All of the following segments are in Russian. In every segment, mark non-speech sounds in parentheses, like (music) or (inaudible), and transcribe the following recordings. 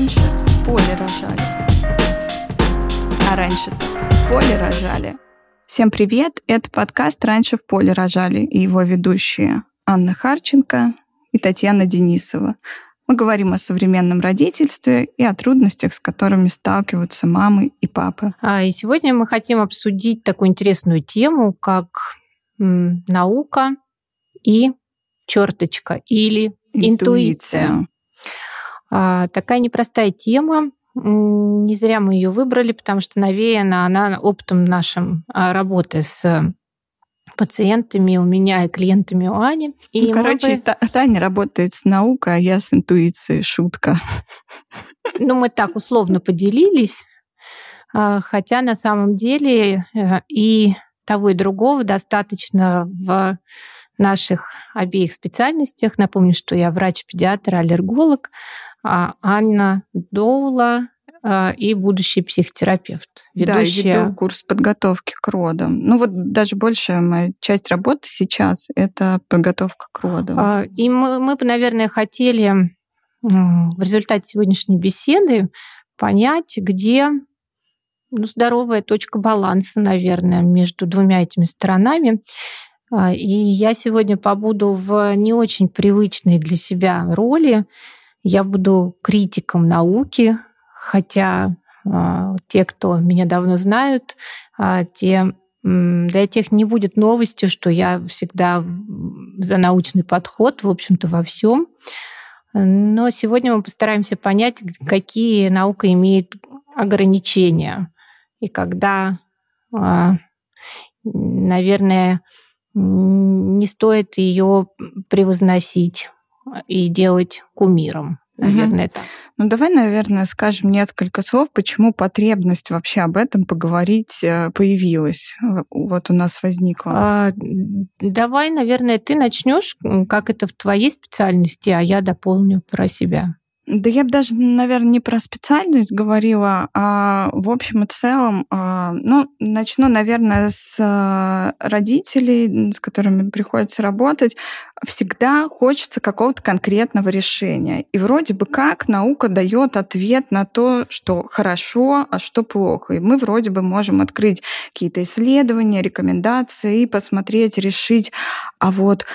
раньше в поле рожали. А раньше в поле рожали. Всем привет! Это подкаст «Раньше в поле рожали» и его ведущие Анна Харченко и Татьяна Денисова. Мы говорим о современном родительстве и о трудностях, с которыми сталкиваются мамы и папы. А, и сегодня мы хотим обсудить такую интересную тему, как м, наука и черточка или интуиция. интуиция. А, такая непростая тема. Не зря мы ее выбрали, потому что навеяна она опытом нашим а, работы с пациентами у меня и клиентами у Ани. И ну, короче, бы... Таня работает с наукой, а я с интуицией. Шутка. Ну, мы так условно поделились. А, хотя на самом деле э, и того, и другого достаточно в наших обеих специальностях. Напомню, что я врач-педиатр, аллерголог, Анна Доула а, и будущий психотерапевт. Ведущая... Да, веду курс подготовки к родам. Ну вот даже большая моя часть работы сейчас — это подготовка к родам. А, и мы, мы бы, наверное, хотели в результате сегодняшней беседы понять, где ну, здоровая точка баланса, наверное, между двумя этими сторонами. А, и я сегодня побуду в не очень привычной для себя роли. Я буду критиком науки, хотя а, те, кто меня давно знают, а, те для тех не будет новостью, что я всегда за научный подход, в общем-то, во всем. Но сегодня мы постараемся понять, какие наука имеет ограничения. И когда, наверное, не стоит ее превозносить и делать кумиром. Наверное, угу. так. Ну, давай, наверное, скажем несколько слов, почему потребность вообще об этом поговорить э, появилась, вот у нас возникла. А, давай, наверное, ты начнешь, как это в твоей специальности, а я дополню про себя. Да я бы даже, наверное, не про специальность говорила, а в общем и целом, а, ну, начну, наверное, с а, родителей, с которыми приходится работать. Всегда хочется какого-то конкретного решения. И вроде бы как наука дает ответ на то, что хорошо, а что плохо. И мы вроде бы можем открыть какие-то исследования, рекомендации и посмотреть, решить, а вот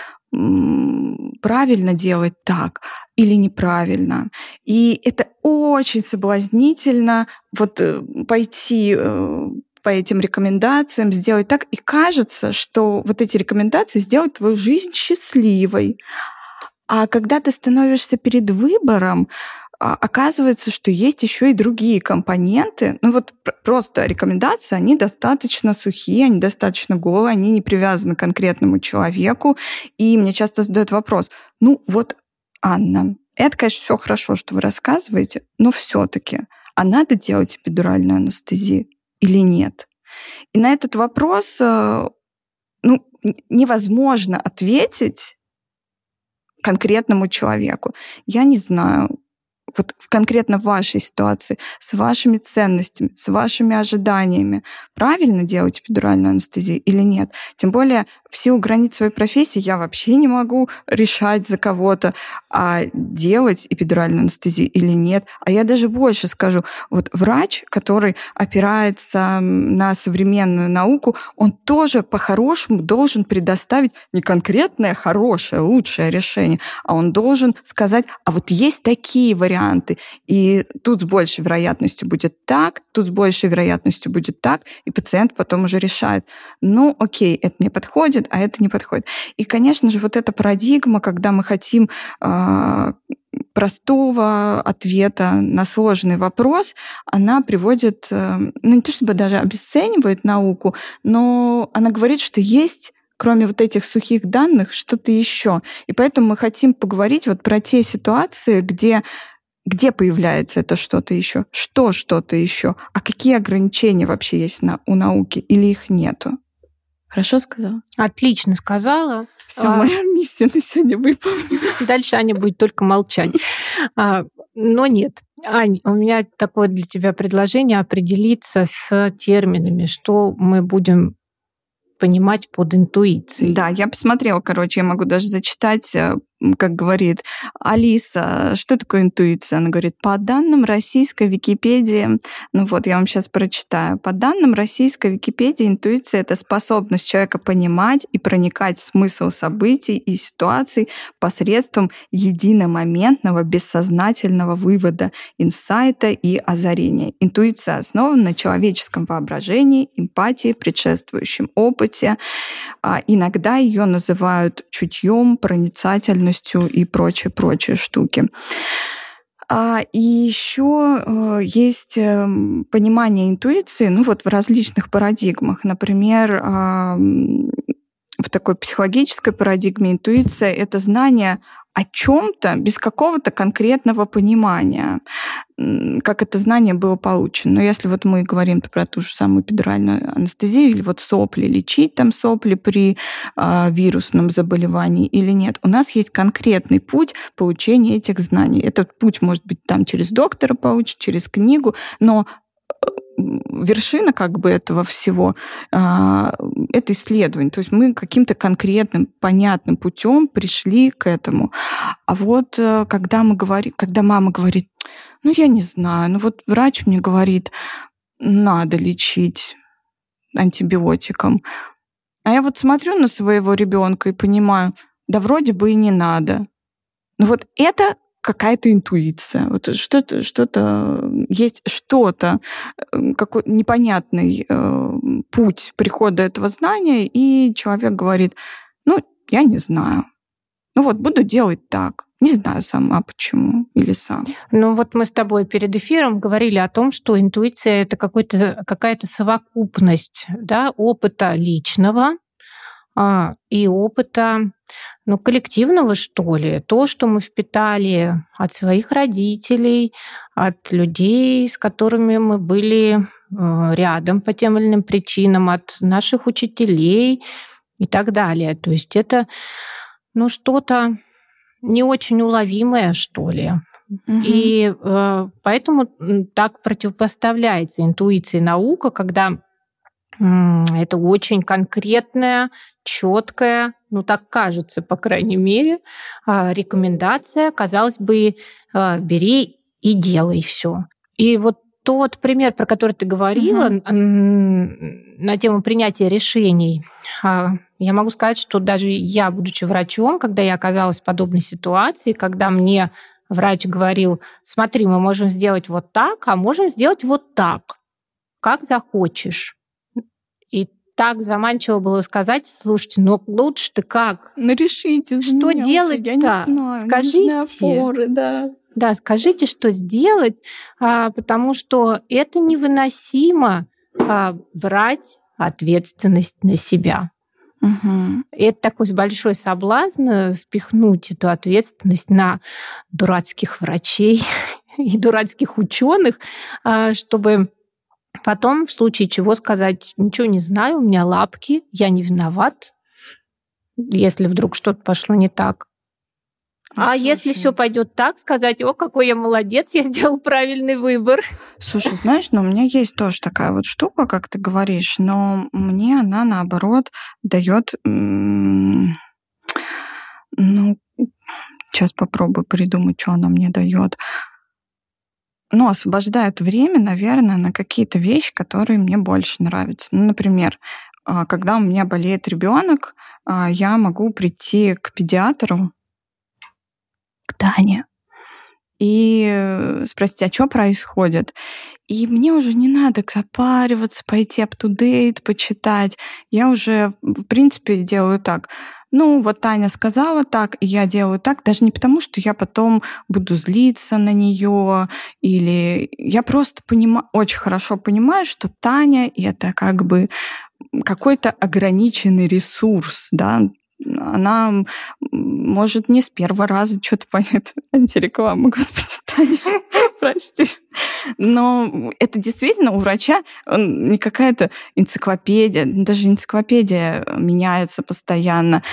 правильно делать так или неправильно. И это очень соблазнительно вот э, пойти э, по этим рекомендациям, сделать так. И кажется, что вот эти рекомендации сделают твою жизнь счастливой. А когда ты становишься перед выбором, оказывается, что есть еще и другие компоненты. Ну вот просто рекомендации, они достаточно сухие, они достаточно голые, они не привязаны к конкретному человеку. И мне часто задают вопрос, ну вот, Анна, это, конечно, все хорошо, что вы рассказываете, но все-таки, а надо делать эпидуральную анестезию или нет? И на этот вопрос э, ну, невозможно ответить конкретному человеку. Я не знаю, вот конкретно в вашей ситуации, с вашими ценностями, с вашими ожиданиями, правильно делать эпидуральную анестезию или нет. Тем более в силу границ своей профессии я вообще не могу решать за кого-то, а делать эпидуральную анестезию или нет. А я даже больше скажу, вот врач, который опирается на современную науку, он тоже по-хорошему должен предоставить не конкретное хорошее, лучшее решение, а он должен сказать, а вот есть такие варианты, варианты. И тут с большей вероятностью будет так, тут с большей вероятностью будет так, и пациент потом уже решает, ну, окей, это мне подходит, а это не подходит. И, конечно же, вот эта парадигма, когда мы хотим э, простого ответа на сложный вопрос, она приводит, э, ну, не то чтобы даже обесценивает науку, но она говорит, что есть кроме вот этих сухих данных, что-то еще. И поэтому мы хотим поговорить вот про те ситуации, где где появляется это что-то еще, что что-то еще, а какие ограничения вообще есть на, у науки или их нету. Хорошо сказала? Отлично сказала. Все, а... моя миссия на сегодня выполнена. (laughs) Дальше Аня будет только молчать. А, но нет. Ань, у меня такое для тебя предложение определиться с терминами, что мы будем понимать под интуицией. Да, я посмотрела, короче, я могу даже зачитать э, как говорит Алиса, что такое интуиция? Она говорит, по данным российской Википедии, ну вот, я вам сейчас прочитаю. По данным российской Википедии, интуиция — это способность человека понимать и проникать в смысл событий и ситуаций посредством единомоментного бессознательного вывода, инсайта и озарения. Интуиция основана на человеческом воображении, эмпатии, предшествующем опыте. А иногда ее называют чутьем, проницательностью и прочие-прочие штуки. А, и еще э, есть эм, понимание интуиции, ну вот в различных парадигмах. Например, в такой психологической парадигме интуиция — это знание о чем-то без какого-то конкретного понимания, как это знание было получено. Но если вот мы говорим про ту же самую педуральную анестезию или вот сопли, лечить там сопли при э, вирусном заболевании или нет, у нас есть конкретный путь получения этих знаний. Этот путь может быть там через доктора получить, через книгу, но вершина как бы этого всего а, это исследование. То есть мы каким-то конкретным, понятным путем пришли к этому. А вот э, когда мы говорим, когда мама говорит, ну я не знаю, ну вот врач мне говорит, надо лечить антибиотиком. А я вот смотрю на своего ребенка и понимаю, да вроде бы и не надо. Ну вот это какая-то интуиция, вот что-то, что-то есть что-то, какой непонятный э, путь прихода этого знания, и человек говорит, ну, я не знаю, ну вот буду делать так. Не знаю сама почему или сам. Ну вот мы с тобой перед эфиром говорили о том, что интуиция это какой-то, какая-то совокупность да, опыта личного, и опыта ну, коллективного, что ли. То, что мы впитали от своих родителей, от людей, с которыми мы были э, рядом по тем или иным причинам, от наших учителей и так далее. То есть это ну, что-то не очень уловимое, что ли. Угу. И э, поэтому так противопоставляется интуиция и наука, когда это очень конкретная, четкая, ну так кажется, по крайней мере, а, рекомендация. Казалось бы, а, бери и делай все. И вот тот пример, про который ты говорила, угу. на тему принятия решений, а, я могу сказать, что даже я, будучи врачом, когда я оказалась в подобной ситуации, когда мне врач говорил, смотри, мы можем сделать вот так, а можем сделать вот так, как захочешь. Так заманчиво было сказать, слушайте, ну лучше ты как? Ну решите, что делать? Я не знаю. Скажите. Опоры, да. Да, скажите, что сделать, а, потому что это невыносимо а, брать ответственность на себя. Угу. это такой большой соблазн э, спихнуть эту ответственность на дурацких врачей (laughs) и дурацких ученых, а, чтобы Потом, в случае чего, сказать, ничего не знаю, у меня лапки, я не виноват, если вдруг что-то пошло не так. А слушай. если все пойдет так, сказать, о, какой я молодец, я сделал правильный выбор. Слушай, знаешь, ну у меня есть тоже такая вот штука, как ты говоришь, но мне она наоборот дает, ну, сейчас попробую придумать, что она мне дает ну, освобождает время, наверное, на какие-то вещи, которые мне больше нравятся. Ну, например, а, когда у меня болеет ребенок, а, я могу прийти к педиатру, к Тане, и спросить, а что происходит? И мне уже не надо запариваться, пойти up-to-date, почитать. Я уже, в принципе, делаю так ну, вот Таня сказала так, и я делаю так, даже не потому, что я потом буду злиться на нее, или я просто понимаю, очень хорошо понимаю, что Таня — это как бы какой-то ограниченный ресурс, да, она может не с первого раза что-то понять. (laughs) Антиреклама, господи, Таня, (laughs) прости. Но это действительно у врача не какая-то энциклопедия, даже энциклопедия меняется постоянно.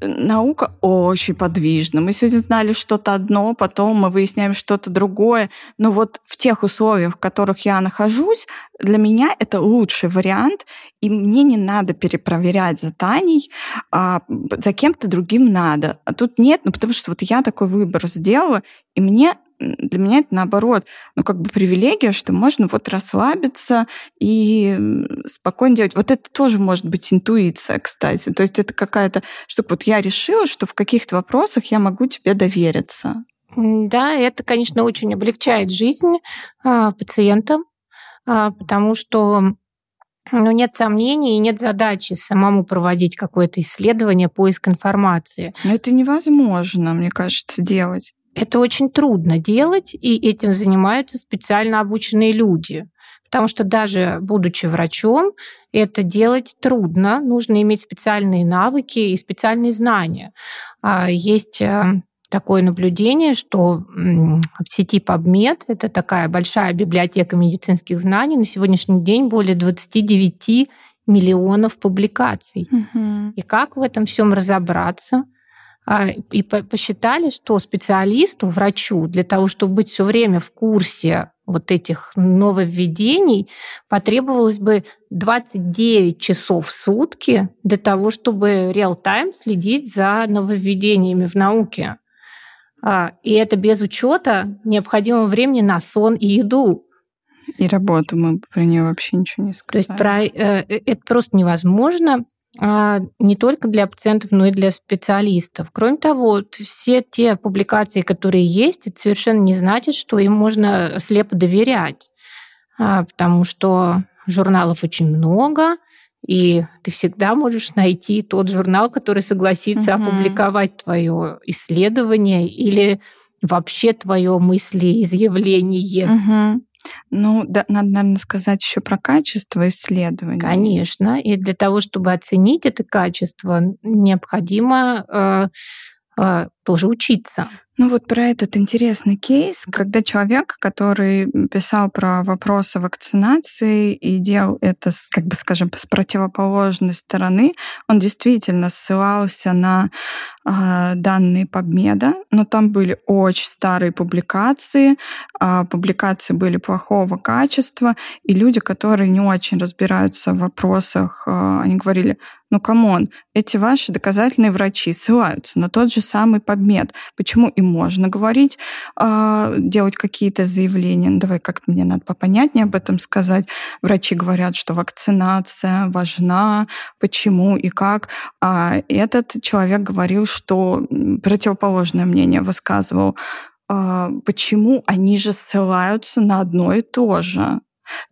Наука очень подвижна. Мы сегодня знали что-то одно, потом мы выясняем что-то другое. Но вот в тех условиях, в которых я нахожусь, для меня это лучший вариант, и мне не надо перепроверять за Таней, а за кем-то другим надо. А тут нет, ну потому что вот я такой выбор сделала, и мне для меня это наоборот, ну как бы привилегия, что можно вот расслабиться и спокойно делать. Вот это тоже может быть интуиция, кстати. То есть это какая-то штука. Вот я решила, что в каких-то вопросах я могу тебе довериться. Да, это, конечно, очень облегчает жизнь а, пациентам, а, потому что ну, нет сомнений и нет задачи самому проводить какое-то исследование, поиск информации. Но это невозможно, мне кажется, делать. Это очень трудно делать, и этим занимаются специально обученные люди. Потому что даже будучи врачом, это делать трудно. Нужно иметь специальные навыки и специальные знания. А, есть э, такое наблюдение, что в сети PubMed, это такая большая библиотека медицинских знаний, на сегодняшний день более 29 миллионов публикаций. Угу. И как в этом всем разобраться? А, и посчитали, что специалисту, врачу, для того, чтобы быть все время в курсе вот этих нововведений, потребовалось бы 29 часов в сутки для того, чтобы реал-тайм следить за нововведениями в науке. А, и это без учета необходимого времени на сон и еду. И работу мы про нее вообще ничего не сказали. То есть про, э, э, это просто невозможно. А, не только для пациентов, но и для специалистов. Кроме того, все те публикации, которые есть, это совершенно не значит, что им можно слепо доверять, а, потому что журналов очень много, и ты всегда можешь найти тот журнал, который согласится угу. опубликовать твое исследование или вообще твое мыслеизъявление. Угу. Ну, да, надо, наверное, сказать еще про качество исследования. Конечно. И для того, чтобы оценить это качество, необходимо э, э, тоже учиться. Ну вот про этот интересный кейс, когда человек, который писал про вопросы вакцинации и делал это, как бы скажем, с противоположной стороны, он действительно ссылался на э, данные PubMed, но там были очень старые публикации, э, публикации были плохого качества, и люди, которые не очень разбираются в вопросах, э, они говорили, ну, come on, эти ваши доказательные врачи ссылаются на тот же самый PubMed. Почему им можно говорить, а, делать какие-то заявления? Ну, давай как-то мне надо попонятнее об этом сказать. Врачи говорят, что вакцинация важна, почему и как. А этот человек говорил, что противоположное мнение высказывал. А, почему они же ссылаются на одно и то же?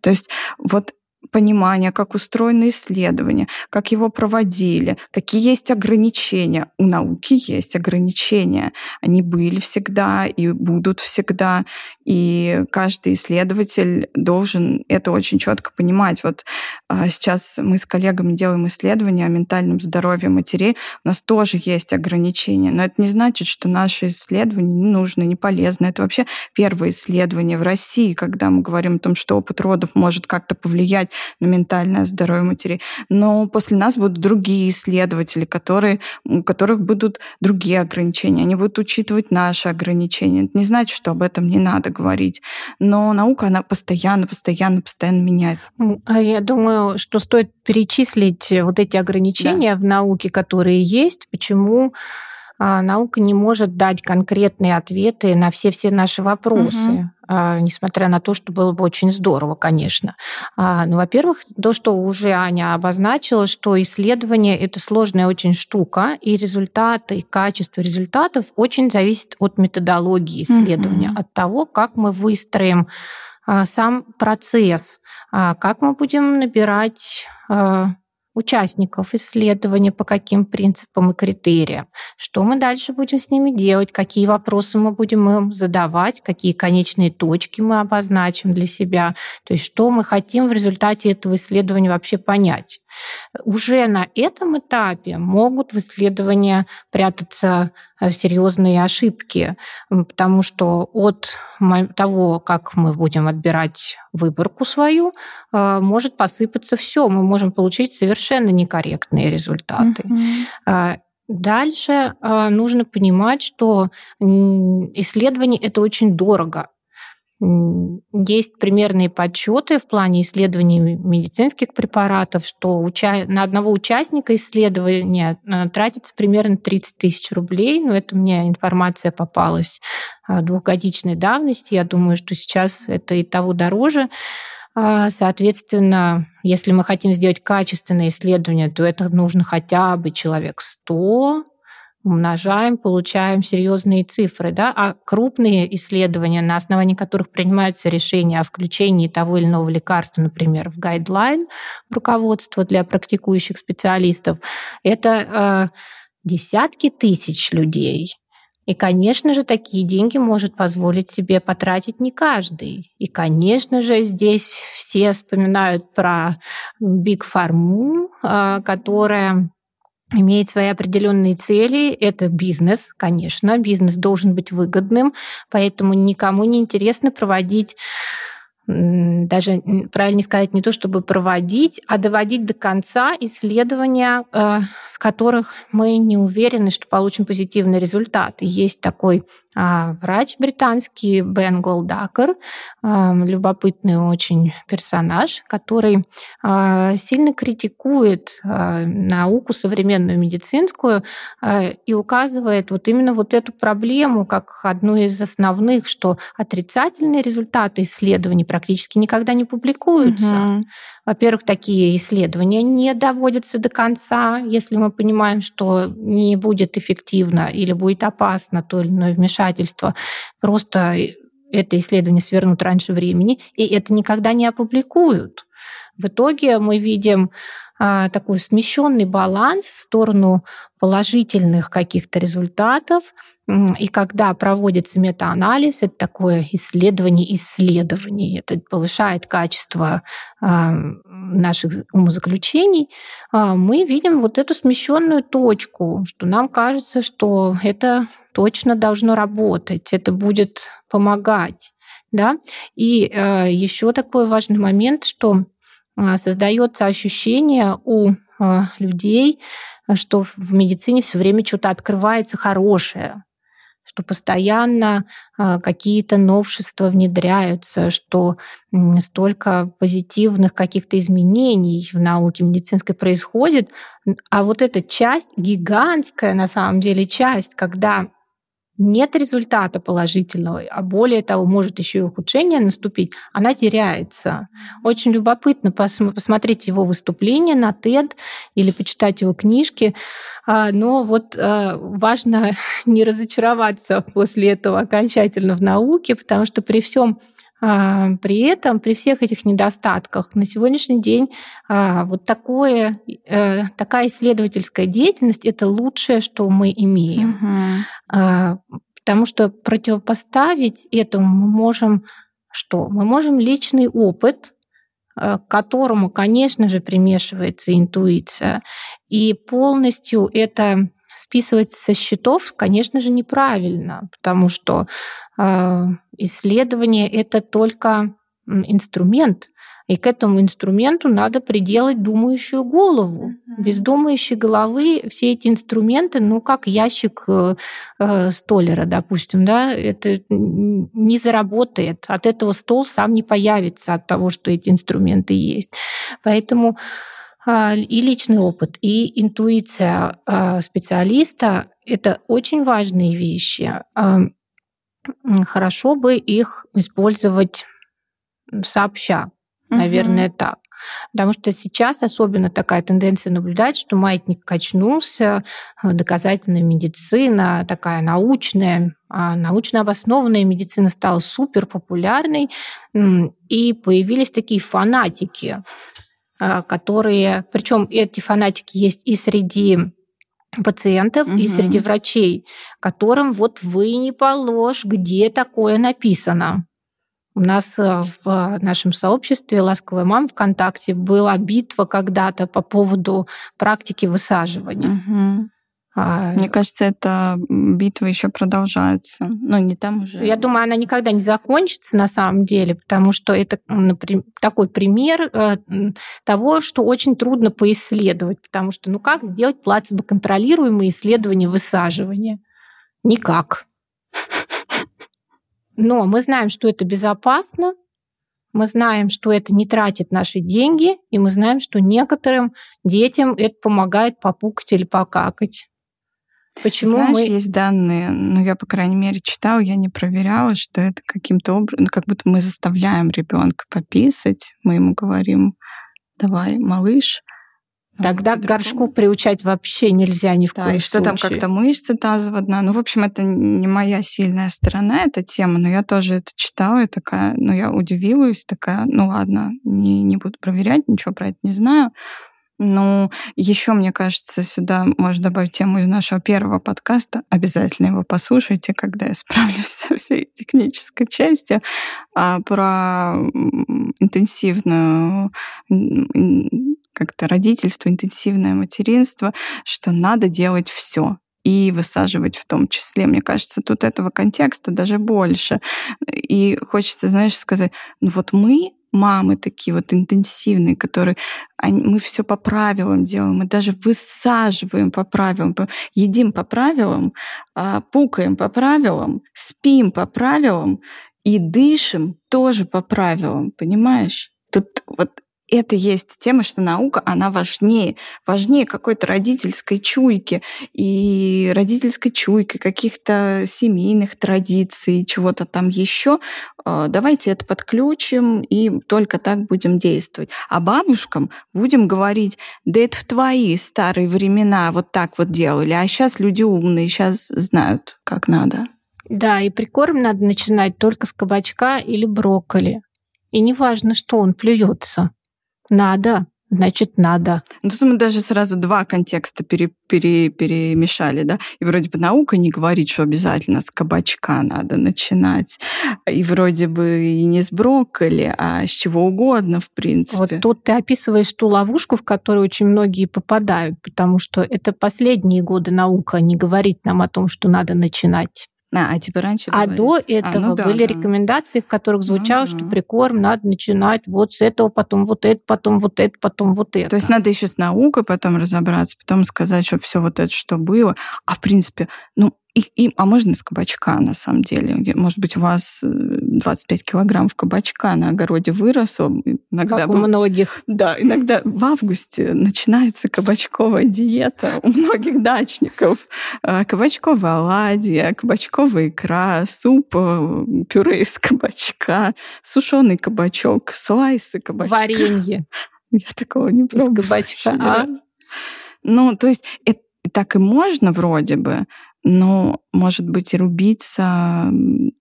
То есть вот понимание, как устроено исследование, как его проводили, какие есть ограничения. У науки есть ограничения. Они были всегда и будут всегда. И каждый исследователь должен это очень четко понимать. Вот а, сейчас мы с коллегами делаем исследования о ментальном здоровье матерей. У нас тоже есть ограничения. Но это не значит, что наши исследования не нужны, не полезны. Это вообще первое исследование в России, когда мы говорим о том, что опыт родов может как-то повлиять на ментальное здоровье матери. Но после нас будут другие исследователи, которые, у которых будут другие ограничения. Они будут учитывать наши ограничения. Это не значит, что об этом не надо говорить. Но наука, она постоянно, постоянно, постоянно меняется. А я думаю, что стоит перечислить вот эти ограничения да. в науке, которые есть, почему наука не может дать конкретные ответы на все-все наши вопросы. Угу. Несмотря на то, что было бы очень здорово, конечно. А, ну, во-первых, то, что уже Аня обозначила, что исследование это сложная очень штука, и результаты, и качество результатов очень зависит от методологии исследования, угу. от того, как мы выстроим сам процесс, как мы будем набирать участников исследования, по каким принципам и критериям, что мы дальше будем с ними делать, какие вопросы мы будем им задавать, какие конечные точки мы обозначим для себя, то есть что мы хотим в результате этого исследования вообще понять. Уже на этом этапе могут в исследовании прятаться э, серьезные ошибки, потому что от того, как мы будем отбирать выборку свою, э, может посыпаться все. Мы можем получить совершенно некорректные результаты. Mm-hmm. Дальше э, нужно понимать, что исследование это очень дорого. Есть примерные подсчеты в плане исследований медицинских препаратов, что на одного участника исследования э, тратится примерно 30 тысяч рублей. Но это мне информация попалась двухгодичной давности. Я думаю, что сейчас это и того дороже. А, соответственно, если мы хотим сделать качественное исследование, то это нужно хотя бы человек 100, умножаем, получаем серьезные цифры. Да? А крупные исследования, на основании которых принимаются решения о включении того или иного лекарства, например, в гайдлайн руководства для практикующих специалистов, это э, десятки тысяч людей. И, конечно же, такие деньги может позволить себе потратить не каждый. И, конечно же, здесь все вспоминают про Big Pharma, а, которая имеет свои определенные цели. Это бизнес, конечно. Бизнес должен быть выгодным, поэтому никому не интересно проводить даже правильно сказать, не то чтобы проводить, а доводить до конца исследования, э, в которых мы не уверены, что получим позитивный результат. Есть такой а, врач британский Бен Голдакер, а, любопытный очень персонаж, который а, сильно критикует науку современную медицинскую и указывает вот именно вот эту проблему как одну из основных, что отрицательные результаты исследований практически никогда не публикуются. Угу. Во-первых, такие исследования не доводятся до конца, если мы понимаем, что не будет эффективно или будет опасно то или иное вмешательство. Просто это исследование свернут раньше времени, и это никогда не опубликуют. В итоге мы видим а, такой смещенный баланс в сторону положительных каких-то результатов. И когда проводится метаанализ, это такое исследование исследований, это повышает качество а, наших умозаключений, а, мы видим вот эту смещенную точку, что нам кажется, что это точно должно работать, это будет помогать. Да? И э, еще такой важный момент, что а, создается ощущение у людей, что в медицине все время что-то открывается хорошее, что постоянно а, какие-то новшества внедряются, что столько позитивных каких-то изменений в науке медицинской происходит. А вот эта часть, гигантская на самом деле часть, когда нет результата положительного, а более того, может еще и ухудшение наступить, она теряется. Очень любопытно пос посмотреть его выступление на TED или почитать его книжки, а, но вот а, важно (laughs) не разочароваться после этого окончательно в науке, потому что при всем при этом, при всех этих недостатках, на сегодняшний день вот такое, э, такая исследовательская деятельность – это лучшее, что мы имеем. Угу. Потому что противопоставить этому мы можем что? Мы можем личный опыт, к которому, конечно же, примешивается интуиция, и полностью это списывать со счетов, конечно же, неправильно, потому что исследование это только инструмент, и к этому инструменту надо приделать думающую голову. Mm-hmm. Без думающей головы все эти инструменты, ну, как ящик э, э, столера, допустим, да, это не заработает. От этого стол сам не появится от того, что эти инструменты есть. Поэтому а, и личный опыт, и интуиция а, специалиста — это очень важные вещи. А, хорошо бы их использовать сообща, наверное, угу. так. Потому что сейчас особенно такая тенденция наблюдать, что маятник качнулся, доказательная медицина, такая научная, научно обоснованная медицина стала супер популярной, и появились такие фанатики а, которые, причем эти фанатики есть и среди пациентов угу. и среди врачей, которым вот вы не положь, где такое написано. У нас э, в нашем сообществе «Ласковая мама» ВКонтакте была битва когда-то по поводу практики высаживания. Угу. А, Мне кажется, эта битва еще продолжается. Но не там уже. Я думаю, она никогда не закончится на самом деле, потому что это например, такой пример э, того, что очень трудно поисследовать, потому что ну как сделать плацебо-контролируемые исследования высаживания? Никак. Но мы знаем, что это безопасно, мы знаем, что это не тратит наши деньги, и мы знаем, что некоторым детям это помогает попукать или покакать. Почему Знаешь, мы... есть данные, ну, я, по крайней мере, читала, я не проверяла, что это каким-то образом, ну, как будто мы заставляем ребенка пописать, мы ему говорим, давай, малыш, Тогда к горшку приучать вообще нельзя ни в да, коем и что случае. там как-то мышцы тазового дна. Ну, в общем, это не моя сильная сторона, эта тема, но я тоже это читала и такая, ну, я удивилась, такая, ну, ладно, не, не буду проверять, ничего про это не знаю. Ну, еще, мне кажется, сюда можно добавить тему из нашего первого подкаста. Обязательно его послушайте, когда я справлюсь (laughs) со всей технической частью. А, про интенсивную как-то родительство, интенсивное материнство, что надо делать все и высаживать в том числе. Мне кажется, тут этого контекста даже больше. И хочется, знаешь, сказать, ну вот мы мамы такие вот интенсивные, которые они, мы все по правилам делаем, мы даже высаживаем по правилам, едим по правилам, а, пукаем по правилам, спим по правилам и дышим тоже по правилам, понимаешь? Тут вот это есть тема, что наука, она важнее, важнее какой-то родительской чуйки и родительской чуйки, каких-то семейных традиций, чего-то там еще. А, давайте это подключим и только так будем действовать. А бабушкам будем говорить, да это в твои старые времена вот так вот делали, а сейчас люди умные, сейчас знают, как надо. Да, и прикорм надо начинать только с кабачка или брокколи. И неважно, что он плюется. Надо, значит, надо. Ну, тут мы даже сразу два контекста пере, пере, перемешали, да. И вроде бы наука не говорит, что обязательно с кабачка надо начинать. И вроде бы и не с брокколи, а с чего угодно, в принципе. Вот тут ты описываешь ту ловушку, в которую очень многие попадают, потому что это последние годы наука не говорит нам о том, что надо начинать. А, а типа раньше А говорить. до этого а, ну, да, были да. рекомендации, в которых звучало, а, что прикорм надо начинать вот с этого, потом вот это, потом вот это, потом вот это. То есть надо еще с наукой потом разобраться, потом сказать, что все вот это, что было. А в принципе, ну, и, и, а можно из кабачка, на самом деле. Может быть, у вас 25 э, килограммов кабачка на огороде выросло. Иногда как у многих. Да, иногда в августе начинается кабачковая диета у многих дачников. А, кабачковая оладья, кабачковая икра, суп, э, пюре из кабачка, сушеный кабачок, слайсы кабачка. Варенье. Я такого не пробовала. Из кабачка. А? Ну, то есть это так и можно вроде бы, но, может быть, и рубиться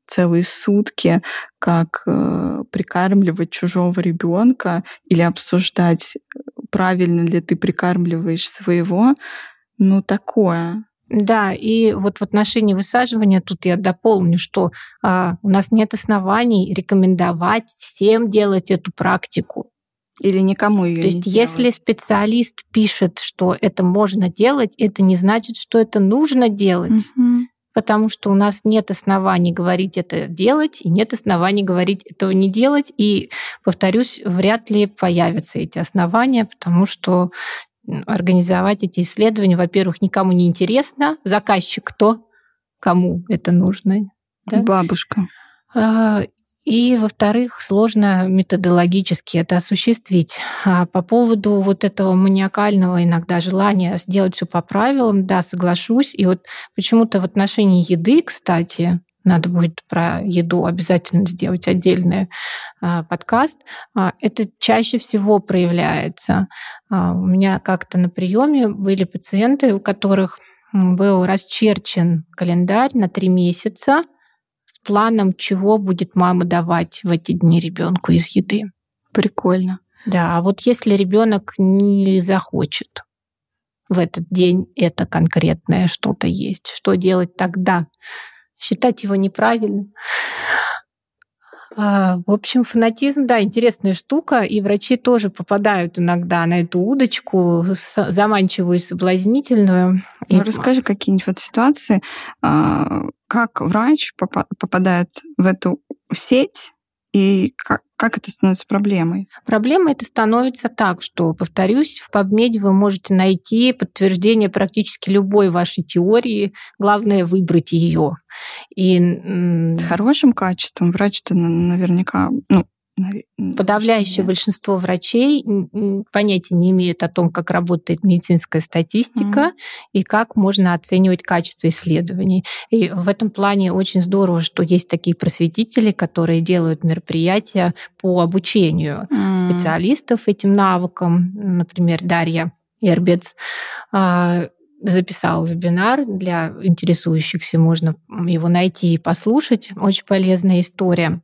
целые сутки, как э, прикармливать чужого ребенка или обсуждать, правильно ли ты прикармливаешь своего, ну, такое. Да, и вот в отношении высаживания тут я дополню, что а, у нас нет оснований рекомендовать всем делать эту практику. Или никому ее То есть, не если делать. специалист пишет, что это можно делать, это не значит, что это нужно делать. Угу. Потому что у нас нет оснований говорить это делать, и нет оснований говорить этого не делать. И, повторюсь, вряд ли появятся эти основания, потому что организовать эти исследования, во-первых, никому не интересно. Заказчик кто? Кому это нужно? Да? Бабушка. И, во-вторых, сложно методологически это осуществить. А по поводу вот этого маниакального иногда желания сделать все по правилам, да, соглашусь. И вот почему-то в отношении еды, кстати, надо будет про еду обязательно сделать отдельный а, подкаст. А, это чаще всего проявляется. А, у меня как-то на приеме были пациенты, у которых был расчерчен календарь на три месяца, планом, чего будет мама давать в эти дни ребенку из еды. Прикольно. Да, а вот если ребенок не захочет в этот день это конкретное что-то есть, что делать тогда? Считать его неправильным? А, в общем, фанатизм, да, интересная штука, и врачи тоже попадают иногда на эту удочку, заманчивую и соблазнительную. Ну, и... расскажи какие-нибудь вот ситуации, а, как врач попадает в эту сеть, и как, как это становится проблемой? Проблема это становится так, что, повторюсь, в PubMed вы можете найти подтверждение практически любой вашей теории. Главное выбрать ее. И с хорошим качеством врач-то наверняка, ну, Подавляющее нет. большинство врачей понятия не имеют о том, как работает медицинская статистика mm и как можно оценивать качество исследований. И в этом плане очень здорово, что есть такие просветители, которые делают мероприятия по обучению mm специалистов этим навыкам. Например, Дарья Ербец а, записал вебинар для интересующихся, можно его найти и послушать. Очень полезная история.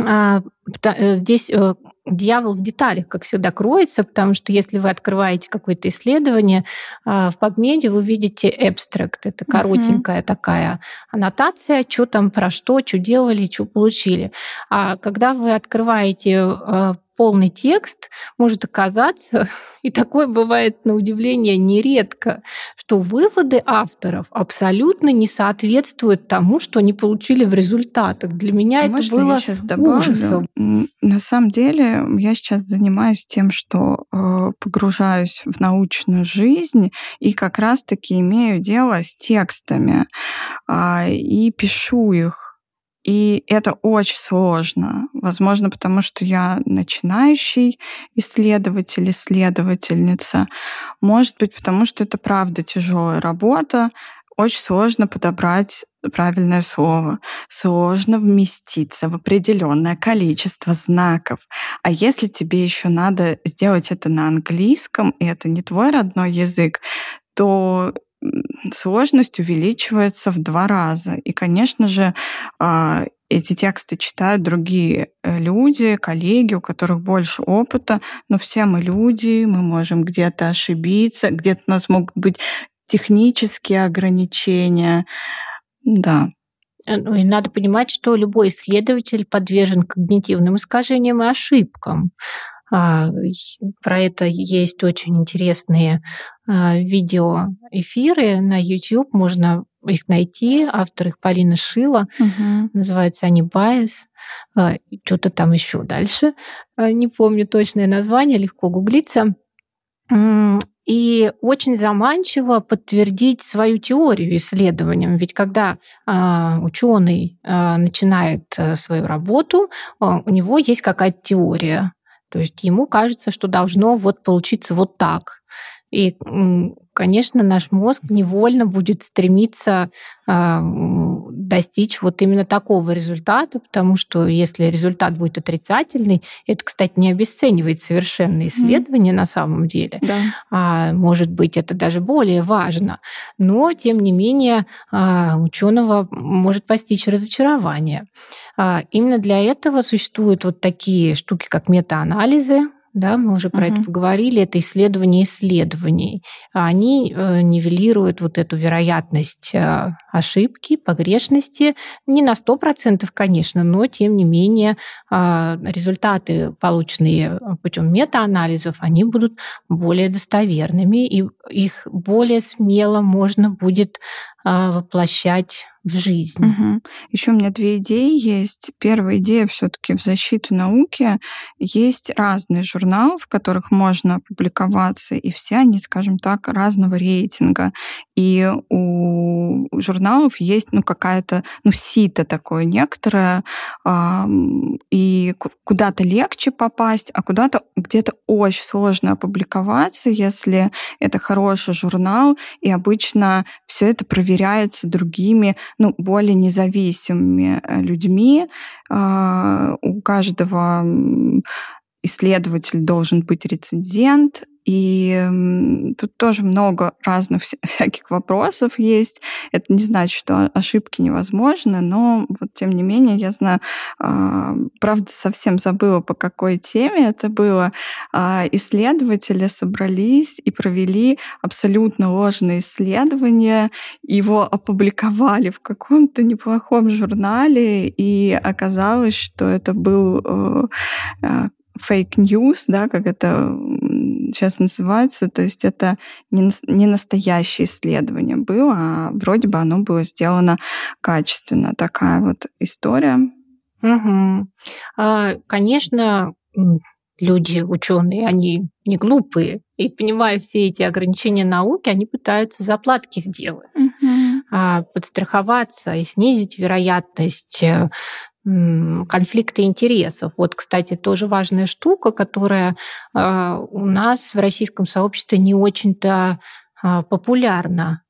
А, э, здесь э, дьявол в деталях, как всегда, кроется, потому что если вы открываете какое-то исследование, а, в PubMed вы видите abstract, это коротенькая uh-huh. такая аннотация, что там, про что, что делали, что получили. А когда вы открываете э, полный текст, может оказаться, (laughs) и такое бывает на удивление нередко, что выводы авторов абсолютно не соответствуют тому, что они получили в результатах. Для меня а это было ужасом. На самом деле я сейчас занимаюсь тем, что э, погружаюсь в научную жизнь и как раз-таки имею дело с текстами э, и пишу их и это очень сложно. Возможно, потому что я начинающий исследователь, исследовательница. Может быть, потому что это правда тяжелая работа. Очень сложно подобрать правильное слово. Сложно вместиться в определенное количество знаков. А если тебе еще надо сделать это на английском, и это не твой родной язык, то сложность увеличивается в два раза. И, конечно же, а, эти тексты читают другие э, люди, коллеги, у которых больше опыта, но все мы люди, мы можем где-то ошибиться, где-то у нас могут быть технические ограничения. Да. Э, ну и надо понимать, что любой исследователь подвержен когнитивным искажениям и ошибкам. А, про это есть очень интересные а, видеоэфиры на YouTube. Можно их найти. Автор их Полина Шила. Угу. Называются они «Байс». А, что-то там еще дальше. Не помню точное название, легко гуглиться. И очень заманчиво подтвердить свою теорию исследованием. Ведь когда э, ученый э, начинает э, свою работу, э, у него есть какая-то теория. То есть ему кажется, что должно вот получиться вот так. И, конечно, наш мозг невольно будет стремиться э, достичь вот именно такого результата, потому что если результат будет отрицательный, это, кстати, не обесценивает совершенно исследование mm. на самом деле. Да. А, может быть, это даже более важно. Но, тем не менее, э, ученого может постичь разочарование. А, именно для этого существуют вот такие штуки, как метаанализы, да, мы уже про uh-huh. это поговорили, это исследование исследований. Они э, нивелируют вот эту вероятность э, ошибки, погрешности, не на 100%, конечно, но тем не менее э, результаты, полученные путем метаанализов, они будут более достоверными, и их более смело можно будет воплощать в жизнь. Угу. Еще у меня две идеи есть. Первая идея все-таки в защиту науки. Есть разные журналы, в которых можно публиковаться, и все они, скажем так, разного рейтинга. И у журналов есть ну, какая-то ну, сито такое некоторое, и куда-то легче попасть, а куда-то где-то очень сложно опубликоваться, если это хороший журнал, и обычно все это проверяется другими ну, более независимыми э, людьми. А, у каждого исследователь должен быть рецензент, и тут тоже много разных (laughs) всяких вопросов есть. Это не значит, что ошибки невозможны, но вот тем не менее, я знаю, а, правда, совсем забыла, по какой теме это было. А, исследователи собрались и провели абсолютно ложное исследование, его опубликовали в каком-то неплохом журнале, и оказалось, что это был э, э, fake news, да, как это сейчас называется. То есть это не, не настоящее исследование было, а вроде бы оно было сделано качественно. Такая вот история. Угу. Конечно, люди, ученые, они не глупые. И понимая все эти ограничения науки, они пытаются заплатки сделать, угу. подстраховаться и снизить вероятность э, конфликты интересов. Вот, кстати, тоже важная штука, которая а, у нас в российском сообществе не очень-то а, популярна.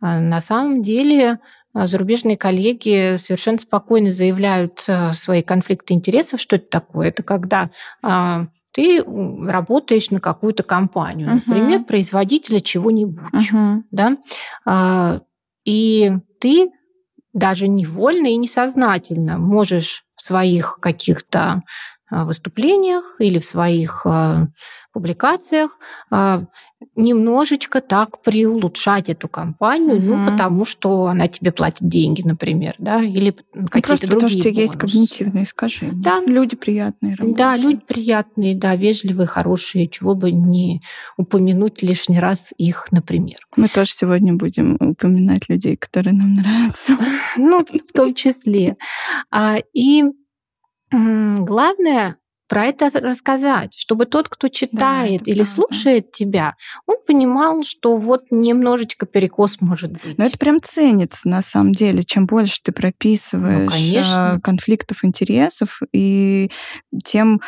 А, на самом деле зарубежные коллеги совершенно спокойно заявляют свои конфликты интересов. Что это такое? Это когда ты работаешь на какую-то компанию, uh-huh. например, производителя чего-нибудь, uh-huh. да, и ты даже невольно и несознательно можешь в своих каких-то а, выступлениях или в своих а, публикациях а, немножечко так приулучшать эту компанию, угу. ну, потому что она тебе платит деньги, например, да, или ну, какие-то другие потому что бонусы. есть когнитивные искажения. Да. Люди приятные работают. Да, люди приятные, да, вежливые, хорошие, чего бы не упомянуть лишний раз их, например. Мы тоже сегодня будем упоминать людей, которые нам нравятся. (laughs) Ну, в том числе. И главное про это рассказать, чтобы тот, кто читает да, или правда. слушает тебя, он понимал, что вот немножечко перекос может быть. Но это прям ценится на самом деле. Чем больше ты прописываешь ну, конфликтов интересов, и тем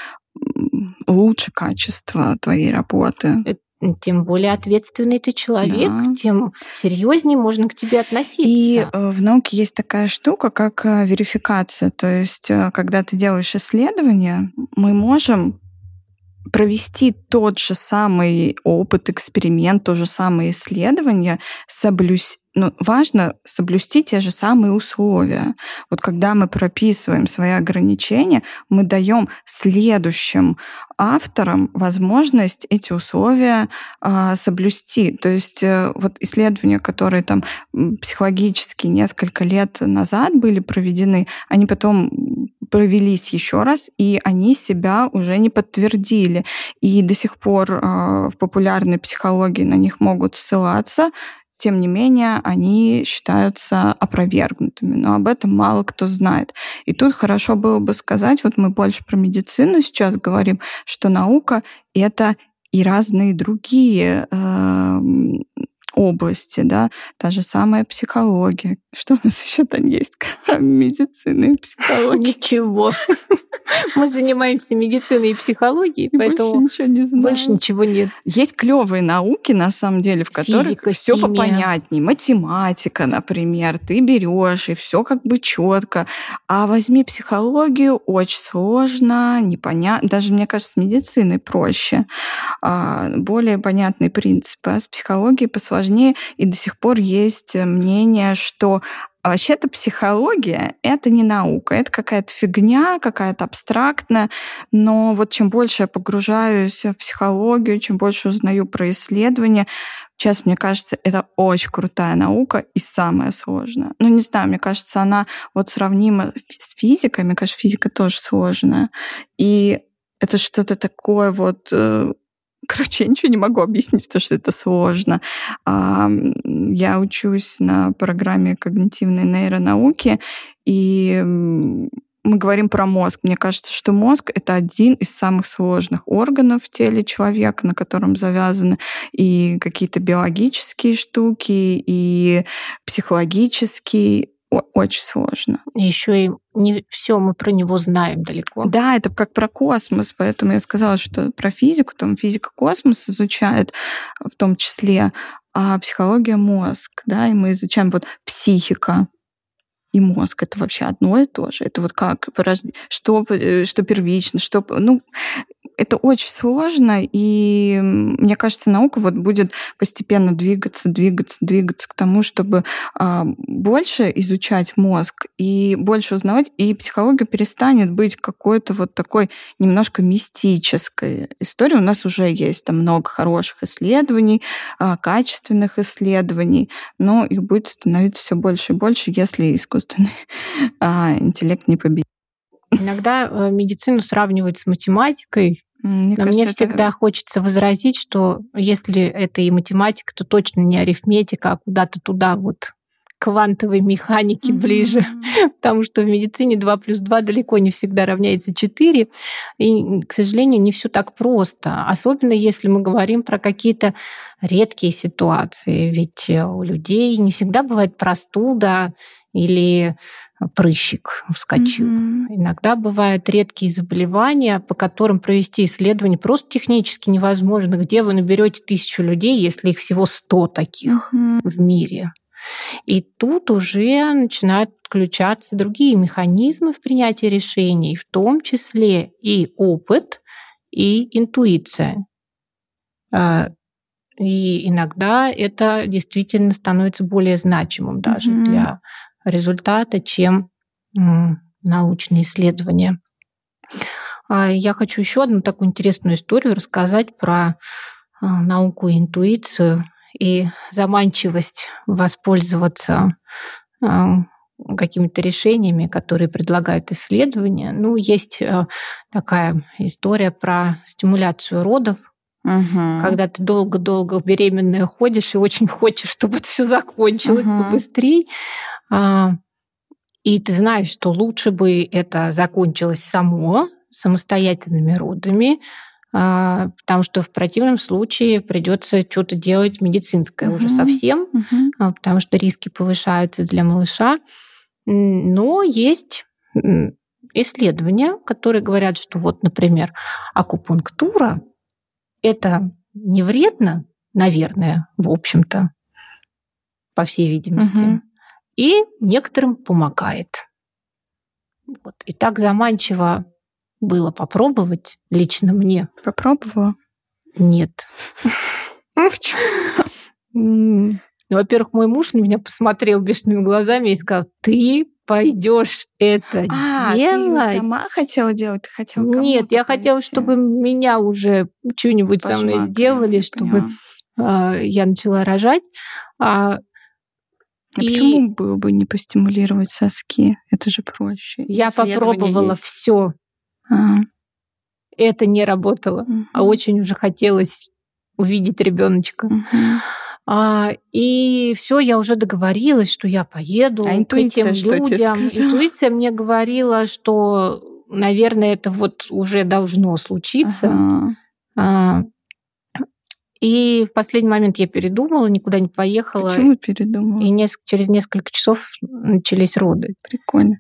лучше качество твоей работы. Это тем более ответственный ты человек, да. тем серьезнее можно к тебе относиться. И э, в науке есть такая штука, как э, верификация. То есть, э, когда ты делаешь исследование, мы можем провести тот же самый опыт, эксперимент, то же самое исследование, соблюсь, ну, важно соблюсти те же самые условия. Вот когда мы прописываем свои ограничения, мы даем следующим авторам возможность эти условия э, соблюсти. То есть э, вот исследования, которые там психологически несколько лет назад были проведены, они потом провелись еще раз, и они себя уже не подтвердили. И до сих пор э, в популярной психологии на них могут ссылаться, тем не менее, они считаются опровергнутыми, но об этом мало кто знает. И тут хорошо было бы сказать, вот мы больше про медицину сейчас говорим, что наука — это и разные другие э, области, да, та же самая психология. Что у нас еще там есть, кроме медицины и психологии? Ничего. Мы занимаемся медициной и психологией, поэтому больше ничего не знаем. Больше ничего нет. Есть клевые науки, на самом деле, в которых все попонятнее. Математика, например, ты берешь, и все как бы четко. А возьми психологию, очень сложно, непонятно. Даже, мне кажется, с медициной проще. А, более понятные принципы. А с психологией посложнее сложнее, и до сих пор есть мнение, что вообще-то психология — это не наука, это какая-то фигня, какая-то абстрактная, но вот чем больше я погружаюсь в психологию, чем больше узнаю про исследования, сейчас, мне кажется, это очень крутая наука и самая сложная. Ну, не знаю, мне кажется, она вот сравнима с физикой, мне кажется, физика тоже сложная. И это что-то такое вот э, Короче, я ничего не могу объяснить, потому что это сложно. Я учусь на программе когнитивной нейронауки, и мы говорим про мозг. Мне кажется, что мозг — это один из самых сложных органов в теле человека, на котором завязаны и какие-то биологические штуки, и психологические очень сложно. Еще и не все мы про него знаем далеко. Да, это как про космос, поэтому я сказала, что про физику, там физика космос изучает в том числе, а психология мозг, да, и мы изучаем вот психика, и мозг это вообще одно и то же. Это вот как что, э, что первично, что... Ну, это очень сложно, и мне кажется, наука вот будет постепенно двигаться, двигаться, двигаться к тому, чтобы а, больше изучать мозг и больше узнавать, и психология перестанет быть какой-то вот такой немножко мистической историей. У нас уже есть там много хороших исследований, а, качественных исследований, но их будет становиться все больше и больше, если искусственный (laughs) а, интеллект не победит. Иногда э, медицину сравнивают с математикой, мне, Но кажется, мне всегда это... хочется возразить, что если это и математика, то точно не арифметика, а куда-то туда вот квантовой механики mm-hmm. ближе, (laughs) потому что в медицине 2 плюс 2 далеко не всегда равняется 4, и, к сожалению, не все так просто, особенно если мы говорим про какие-то редкие ситуации, ведь у людей не всегда бывает простуда или прыщик вскочил. Mm-hmm. Иногда бывают редкие заболевания, по которым провести исследование просто технически невозможно. Где вы наберете тысячу людей, если их всего сто таких mm-hmm. в мире? И тут уже начинают включаться другие механизмы в принятии решений, в том числе и опыт, и интуиция. А, и иногда это действительно становится более значимым даже mm-hmm. для результата, чем научные исследования. А, я хочу еще одну такую интересную историю рассказать про а, науку и интуицию и заманчивость воспользоваться а, какими-то решениями, которые предлагают исследования. Ну, есть такая история про стимуляцию родов, Угу. Когда ты долго-долго беременная ходишь и очень хочешь, чтобы это все закончилось угу. побыстрее. А, и ты знаешь, что лучше бы это закончилось само, самостоятельными родами, а, потому что в противном случае придется что-то делать медицинское угу. уже совсем, угу. потому что риски повышаются для малыша. Но есть исследования, которые говорят, что вот, например, акупунктура это не вредно, наверное, в общем-то, по всей видимости, угу. И некоторым помогает. Вот. И так заманчиво было попробовать лично мне. Попробовала? Нет. (laughs) Почему? Ну, во-первых, мой муж на меня посмотрел бешеными глазами и сказал, ты пойдешь это а, делать. Ты сама хотела делать? Ты хотела Нет, я хотела, чтобы меня уже что-нибудь со мной сделали, чтобы э, я начала рожать. А, а и... почему было бы не постимулировать соски? Это же проще. Я попробовала все. А. Это не работало, угу. а очень уже хотелось увидеть ребеночка. Угу. А, и все, я уже договорилась, что я поеду а к этим людям. Интуиция мне говорила, что, наверное, это вот уже должно случиться. Ага. А, и в последний момент я передумала, никуда не поехала. Почему передумала? И неск- через несколько часов начались роды. Прикольно.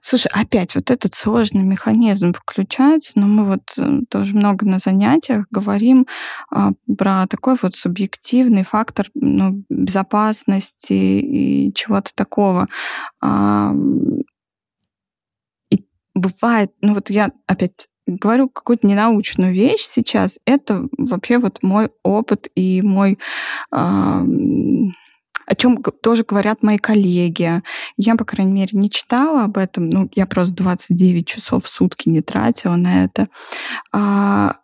Слушай, опять вот этот сложный механизм включается, но мы вот э, тоже много на занятиях говорим а, про такой вот субъективный фактор ну, безопасности и чего-то такого. А, и бывает, ну вот я опять говорю какую-то ненаучную вещь сейчас, это вообще вот мой опыт и мой а, о чем тоже говорят мои коллеги. Я, по крайней мере, не читала об этом. Ну, я просто 29 часов в сутки не тратила на это. А,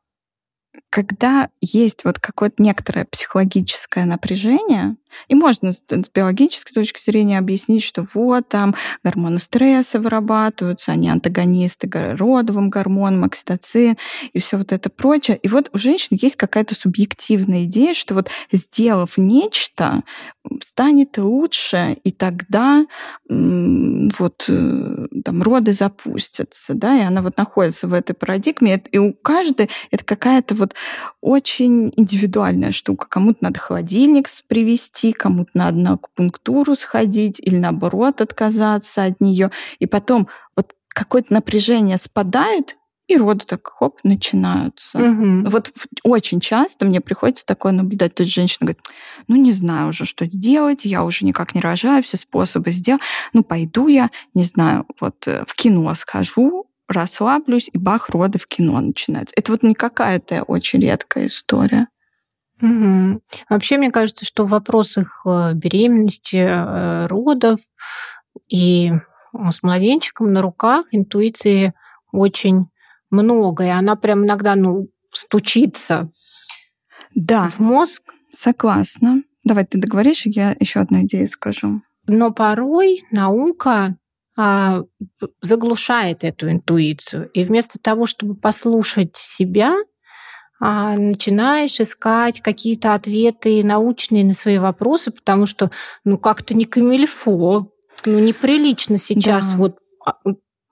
когда есть вот какое-то некоторое психологическое напряжение, и можно с, биологической точки зрения объяснить, что вот там гормоны стресса вырабатываются, они антагонисты родовым гормонам, окситоцин и все вот это прочее. И вот у женщин есть какая-то субъективная идея, что вот сделав нечто, станет лучше, и тогда вот э, там роды запустятся, да, и она вот находится в этой парадигме, и у каждой это какая-то вот очень индивидуальная штука. Кому-то надо холодильник привезти, кому-то надо на акупунктуру сходить или наоборот отказаться от нее. И потом вот какое-то напряжение спадает, и роды так хоп, начинаются. Угу. Вот очень часто мне приходится такое наблюдать. То есть женщина говорит, ну не знаю уже, что сделать, я уже никак не рожаю, все способы сделал. Ну пойду я, не знаю, вот э, в кино схожу, расслаблюсь, и бах, роды в кино начинаются. Это вот не какая-то очень редкая история. Угу. Вообще, мне кажется, что в вопросах э, беременности, э, родов и с младенчиком на руках интуиции очень много, и она прям иногда ну, стучится да. в мозг. Согласна. Давай ты договоришь, я еще одну идею скажу. Но порой наука заглушает эту интуицию. И вместо того, чтобы послушать себя, а, начинаешь искать какие-то ответы научные на свои вопросы, потому что ну как-то не камильфо, ну неприлично сейчас да. вот а,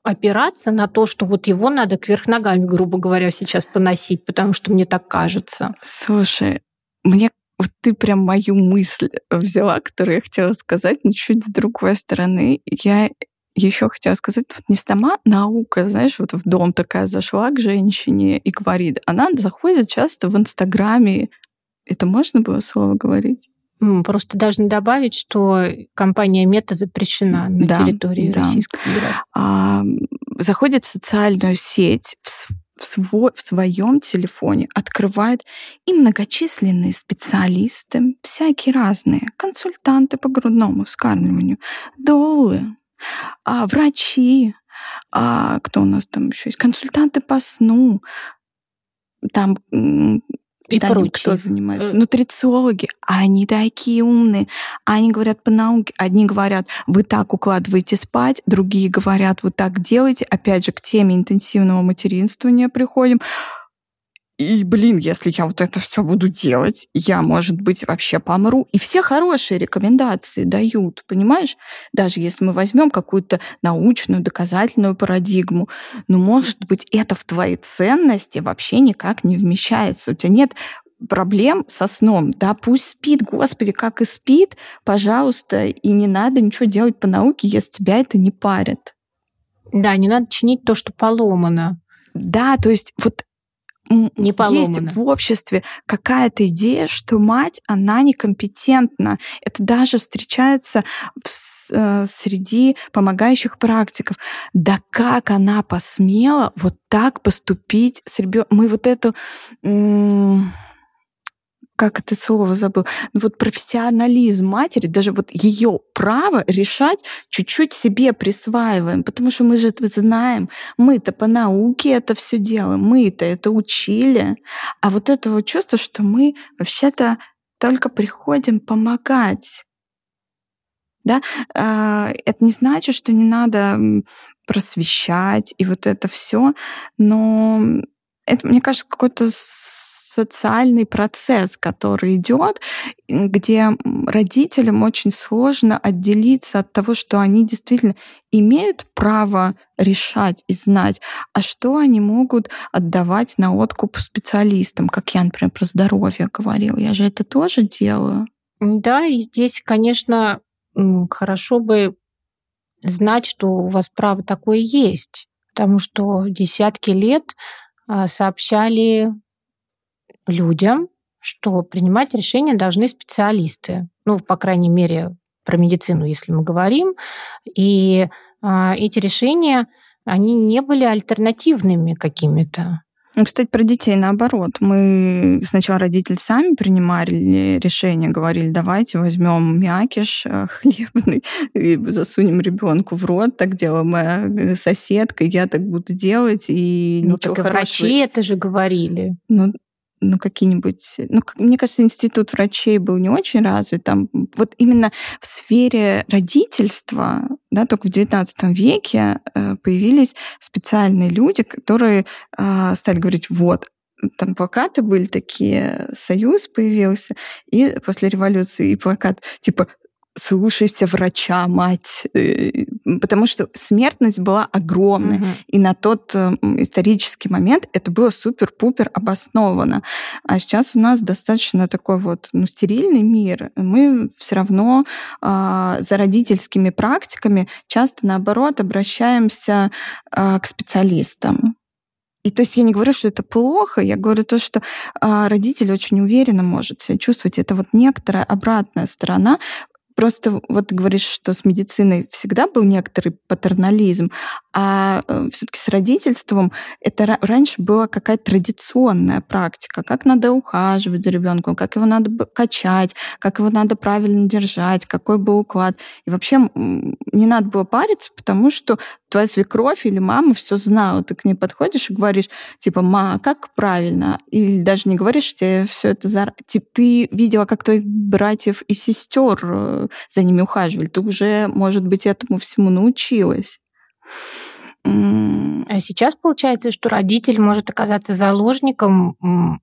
опираться на то, что вот его надо кверх ногами, грубо говоря, сейчас поносить, потому что мне так кажется. Слушай, мне вот ты прям мою мысль взяла, которую я хотела сказать, но чуть с другой стороны. Я еще хотела сказать, вот не сама наука, знаешь, вот в дом такая зашла к женщине и говорит, она заходит часто в Инстаграме. Это можно было слово говорить? Просто должны добавить, что компания Мета запрещена на да, территории да. Российской Федерации. А, заходит в социальную сеть, в, в, свой, в своем телефоне, открывает и многочисленные специалисты, всякие разные, консультанты по грудному вскармливанию, долы, а, врачи, а, кто у нас там еще есть, консультанты по сну, там и прочие. кто занимается? Э. Нутрициологи. Они такие умные. Они говорят по науке. Одни говорят, вы так укладываете спать, другие говорят, вы так делаете. Опять же, к теме интенсивного материнствования приходим. И, блин, если я вот это все буду делать, я, может быть, вообще помру. И все хорошие рекомендации дают, понимаешь? Даже если мы возьмем какую-то научную, доказательную парадигму, но, может быть, это в твои ценности вообще никак не вмещается. У тебя нет проблем со сном. Да, пусть спит, господи, как и спит, пожалуйста, и не надо ничего делать по науке, если тебя это не парит. Да, не надо чинить то, что поломано. Да, то есть вот не есть в обществе какая-то идея, что мать, она некомпетентна. Это даже встречается в, э, среди помогающих практиков. Да как она посмела вот так поступить с ребенком? Мы вот эту как это слово забыл, ну вот профессионализм матери, даже вот ее право решать чуть-чуть себе присваиваем, потому что мы же это знаем, мы-то по науке это все делаем, мы-то это учили, а вот это вот чувство, что мы вообще-то только приходим помогать. Да? А, это не значит, что не надо просвещать и вот это все, но это, мне кажется, какой-то социальный процесс, который идет, где родителям очень сложно отделиться от того, что они действительно имеют право решать и знать, а что они могут отдавать на откуп специалистам, как я, например, про здоровье говорила. Я же это тоже делаю. Да, и здесь, конечно, хорошо бы знать, что у вас право такое есть, потому что десятки лет а, сообщали людям, что принимать решения должны специалисты. Ну, по крайней мере, про медицину, если мы говорим. И а, эти решения, они не были альтернативными какими-то. Ну, кстати, про детей наоборот. Мы сначала родители сами принимали решение, говорили, давайте возьмем мякиш э, хлебный (laughs) и засунем ребенку в рот. Так делала моя соседка, я так буду делать. И ну, так и врачи это же говорили. Ну, ну, какие-нибудь... Ну, мне кажется, институт врачей был не очень развит. Там вот именно в сфере родительства, да, только в XIX веке э, появились специальные люди, которые э, стали говорить, вот, там плакаты были такие, союз появился, и после революции и плакат типа слушайся врача, мать, э, потому что смертность была огромная, угу. и на тот э, исторический момент это было супер-пупер обосновано. А сейчас у нас достаточно такой вот ну, стерильный мир. Мы все равно э, за родительскими практиками часто наоборот обращаемся э, к специалистам. И то есть я не говорю, что это плохо, я говорю то, что э, родитель очень уверенно может себя чувствовать. Это вот некоторая обратная сторона Просто вот говоришь, что с медициной всегда был некоторый патернализм, А э, все-таки с родительством это раньше была какая-то традиционная практика, как надо ухаживать за ребенком, как его надо качать, как его надо правильно держать, какой был уклад. И вообще не надо было париться, потому что твоя свекровь или мама все знала. Ты к ней подходишь и говоришь, типа, ма, как правильно? Или даже не говоришь, тебе все это за... Типа, ты видела, как твоих братьев и сестер э, за ними ухаживали. Ты уже, может быть, этому всему научилась. А сейчас получается, что родитель может оказаться заложником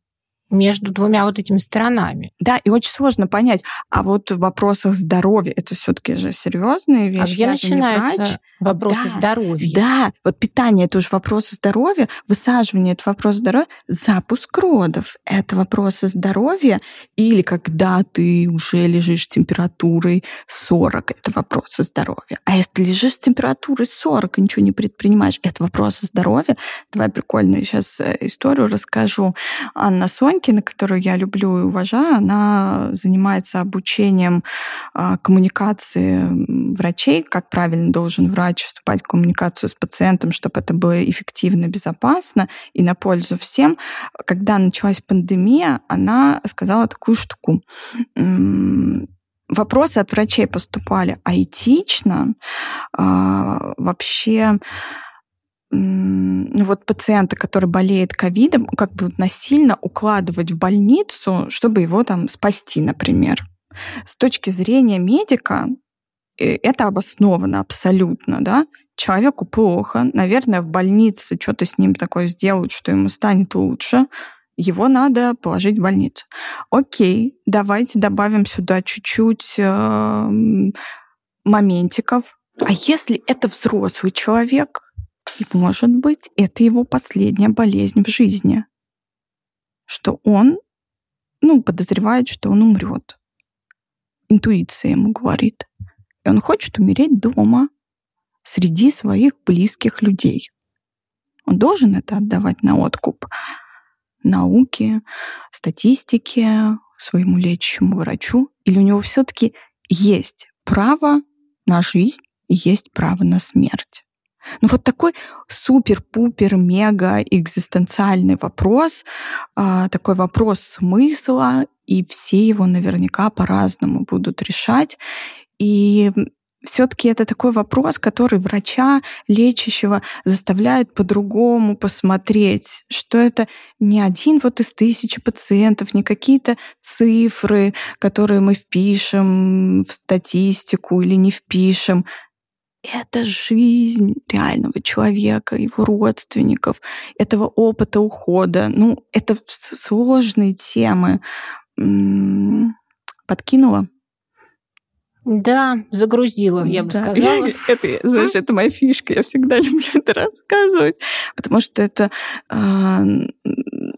между двумя вот этими сторонами. Да, и очень сложно понять. А вот в вопросах здоровья это все-таки же серьезные вещи. А где начинаются вопросы да, здоровья? Да, вот питание это уже вопросы здоровья, высаживание это вопрос здоровья, запуск родов это вопросы здоровья, или когда ты уже лежишь с температурой 40, это вопросы здоровья. А если ты лежишь с температурой 40 и ничего не предпринимаешь, это вопросы здоровья. Давай прикольную сейчас э, историю расскажу. Анна Соня Сонькина, которую я люблю и уважаю, она занимается обучением а, коммуникации врачей, как правильно должен врач вступать в коммуникацию с пациентом, чтобы это было эффективно, безопасно и на пользу всем. Когда началась пандемия, она сказала такую штуку вопросы от врачей поступали, а этично вообще ну вот пациента, который болеет ковидом, как бы насильно укладывать в больницу, чтобы его там спасти, например. С точки зрения медика э, это обосновано абсолютно, да. Человеку плохо, наверное, в больнице что-то с ним такое сделают, что ему станет лучше, его надо положить в больницу. Окей, давайте добавим сюда чуть-чуть э, моментиков. А если это взрослый человек, и, может быть, это его последняя болезнь в жизни. Что он, ну, подозревает, что он умрет. Интуиция ему говорит. И он хочет умереть дома, среди своих близких людей. Он должен это отдавать на откуп науке, статистике, своему лечащему врачу? Или у него все-таки есть право на жизнь и есть право на смерть? Ну вот такой супер-пупер, мега экзистенциальный вопрос, а, такой вопрос смысла, и все его наверняка по-разному будут решать. И все-таки это такой вопрос, который врача, лечащего заставляет по-другому посмотреть, что это не один вот из тысячи пациентов, не какие-то цифры, которые мы впишем в статистику или не впишем это жизнь реального человека, его родственников, этого опыта ухода. Ну, это сложные темы. Подкинула? Да, загрузила, я бы да. сказала. (laughs) это, знаешь, это моя фишка. Я всегда (laughs) люблю это рассказывать, потому что это э,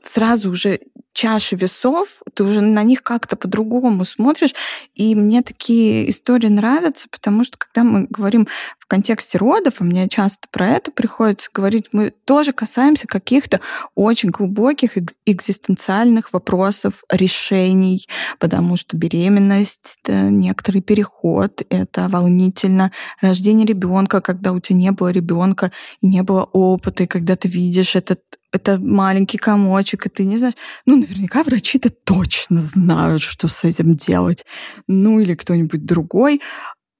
сразу уже чаши весов, ты уже на них как-то по-другому смотришь. И мне такие истории нравятся, потому что когда мы говорим в контексте родов, а мне часто про это приходится говорить, мы тоже касаемся каких-то очень глубоких экзистенциальных вопросов, решений, потому что беременность — это некоторый переход, это волнительно. Рождение ребенка, когда у тебя не было ребенка и не было опыта, и когда ты видишь этот это маленький комочек, и ты не знаешь. Ну, наверняка врачи-то точно знают, что с этим делать. Ну, или кто-нибудь другой,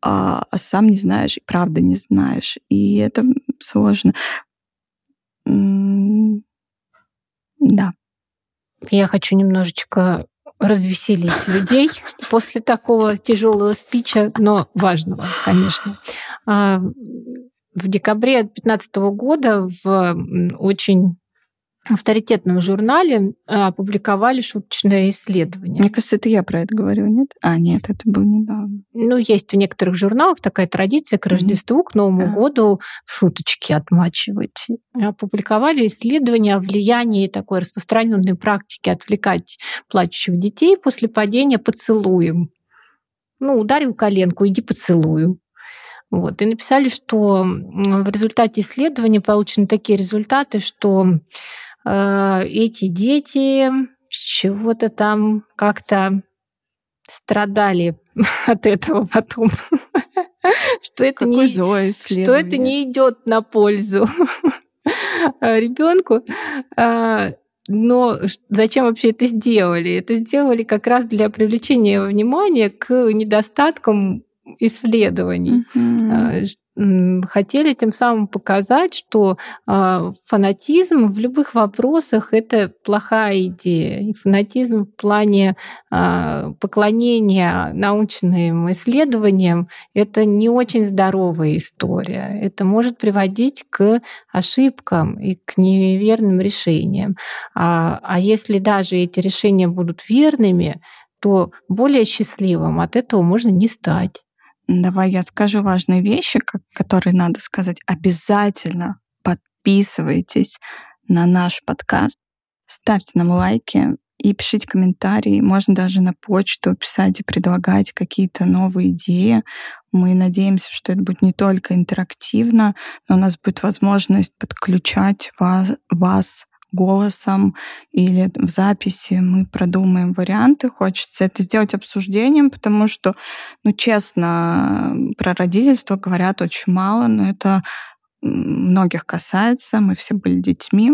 а, а сам не знаешь, и правда не знаешь. И это сложно. Да. Я хочу немножечко развеселить людей (laughs) после такого тяжелого спича, но важного, конечно. А, в декабре 2015 года в очень авторитетном журнале э, опубликовали шуточное исследование. Мне кажется, это я про это говорю, нет? А, нет, это было недавно. Ну, есть в некоторых журналах такая традиция к Рождеству, к Новому да. году шуточки отмачивать. Опубликовали исследование о влиянии такой распространенной практики отвлекать плачущих детей после падения поцелуем. Ну, ударил коленку, иди поцелую. Вот. И написали, что в результате исследования получены такие результаты, что эти дети чего-то там как-то страдали (laughs) от этого потом. (laughs) что это не, что это не идет на пользу (laughs) ребенку. А, но зачем вообще это сделали? Это сделали как раз для привлечения внимания к недостаткам исследований. Mm-hmm хотели тем самым показать, что а, фанатизм в любых вопросах это плохая идея. И фанатизм в плане а, поклонения научным исследованиям это не очень здоровая история. Это может приводить к ошибкам и к неверным решениям. А, а если даже эти решения будут верными, то более счастливым от этого можно не стать. Давай я скажу важные вещи, которые надо сказать. Обязательно подписывайтесь на наш подкаст, ставьте нам лайки и пишите комментарии. Можно даже на почту писать и предлагать какие-то новые идеи. Мы надеемся, что это будет не только интерактивно, но у нас будет возможность подключать вас, вас голосом или в записи мы продумаем варианты. Хочется это сделать обсуждением, потому что, ну, честно, про родительство говорят очень мало, но это многих касается, мы все были детьми.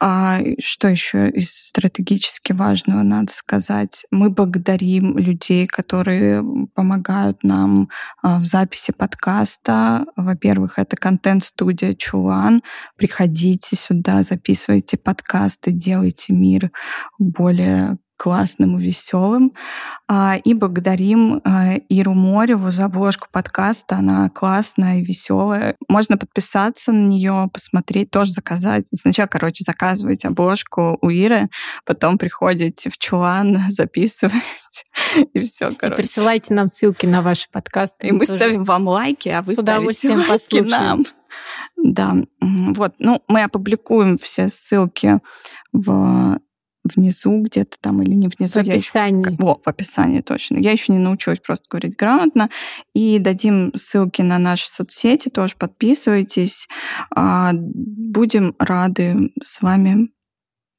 А что еще из стратегически важного надо сказать? Мы благодарим людей, которые помогают нам а, в записи подкаста. Во-первых, это контент-студия Чулан. Приходите сюда, записывайте подкасты, делайте мир более классным и веселым. А, и благодарим а, Иру Мореву за обложку подкаста. Она классная и веселая. Можно подписаться на нее, посмотреть, тоже заказать. Сначала, короче, заказывайте обложку у Иры, потом приходите в чулан, (laughs) записываете, и все, короче. И присылайте нам ссылки на ваши подкасты. И мы ставим вам лайки, а вы ставите лайки нам. Да, вот. Ну, мы опубликуем все ссылки в внизу где-то там или не внизу. В описании. Еще, во, в описании точно. Я еще не научилась просто говорить грамотно. И дадим ссылки на наши соцсети, тоже подписывайтесь. А, будем рады с вами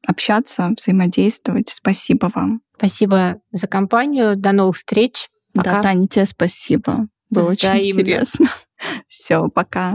общаться, взаимодействовать. Спасибо вам. Спасибо за компанию. До новых встреч. Пока. Да, Таня, тебе спасибо. Было Взаимно. очень интересно. (laughs) Все, пока.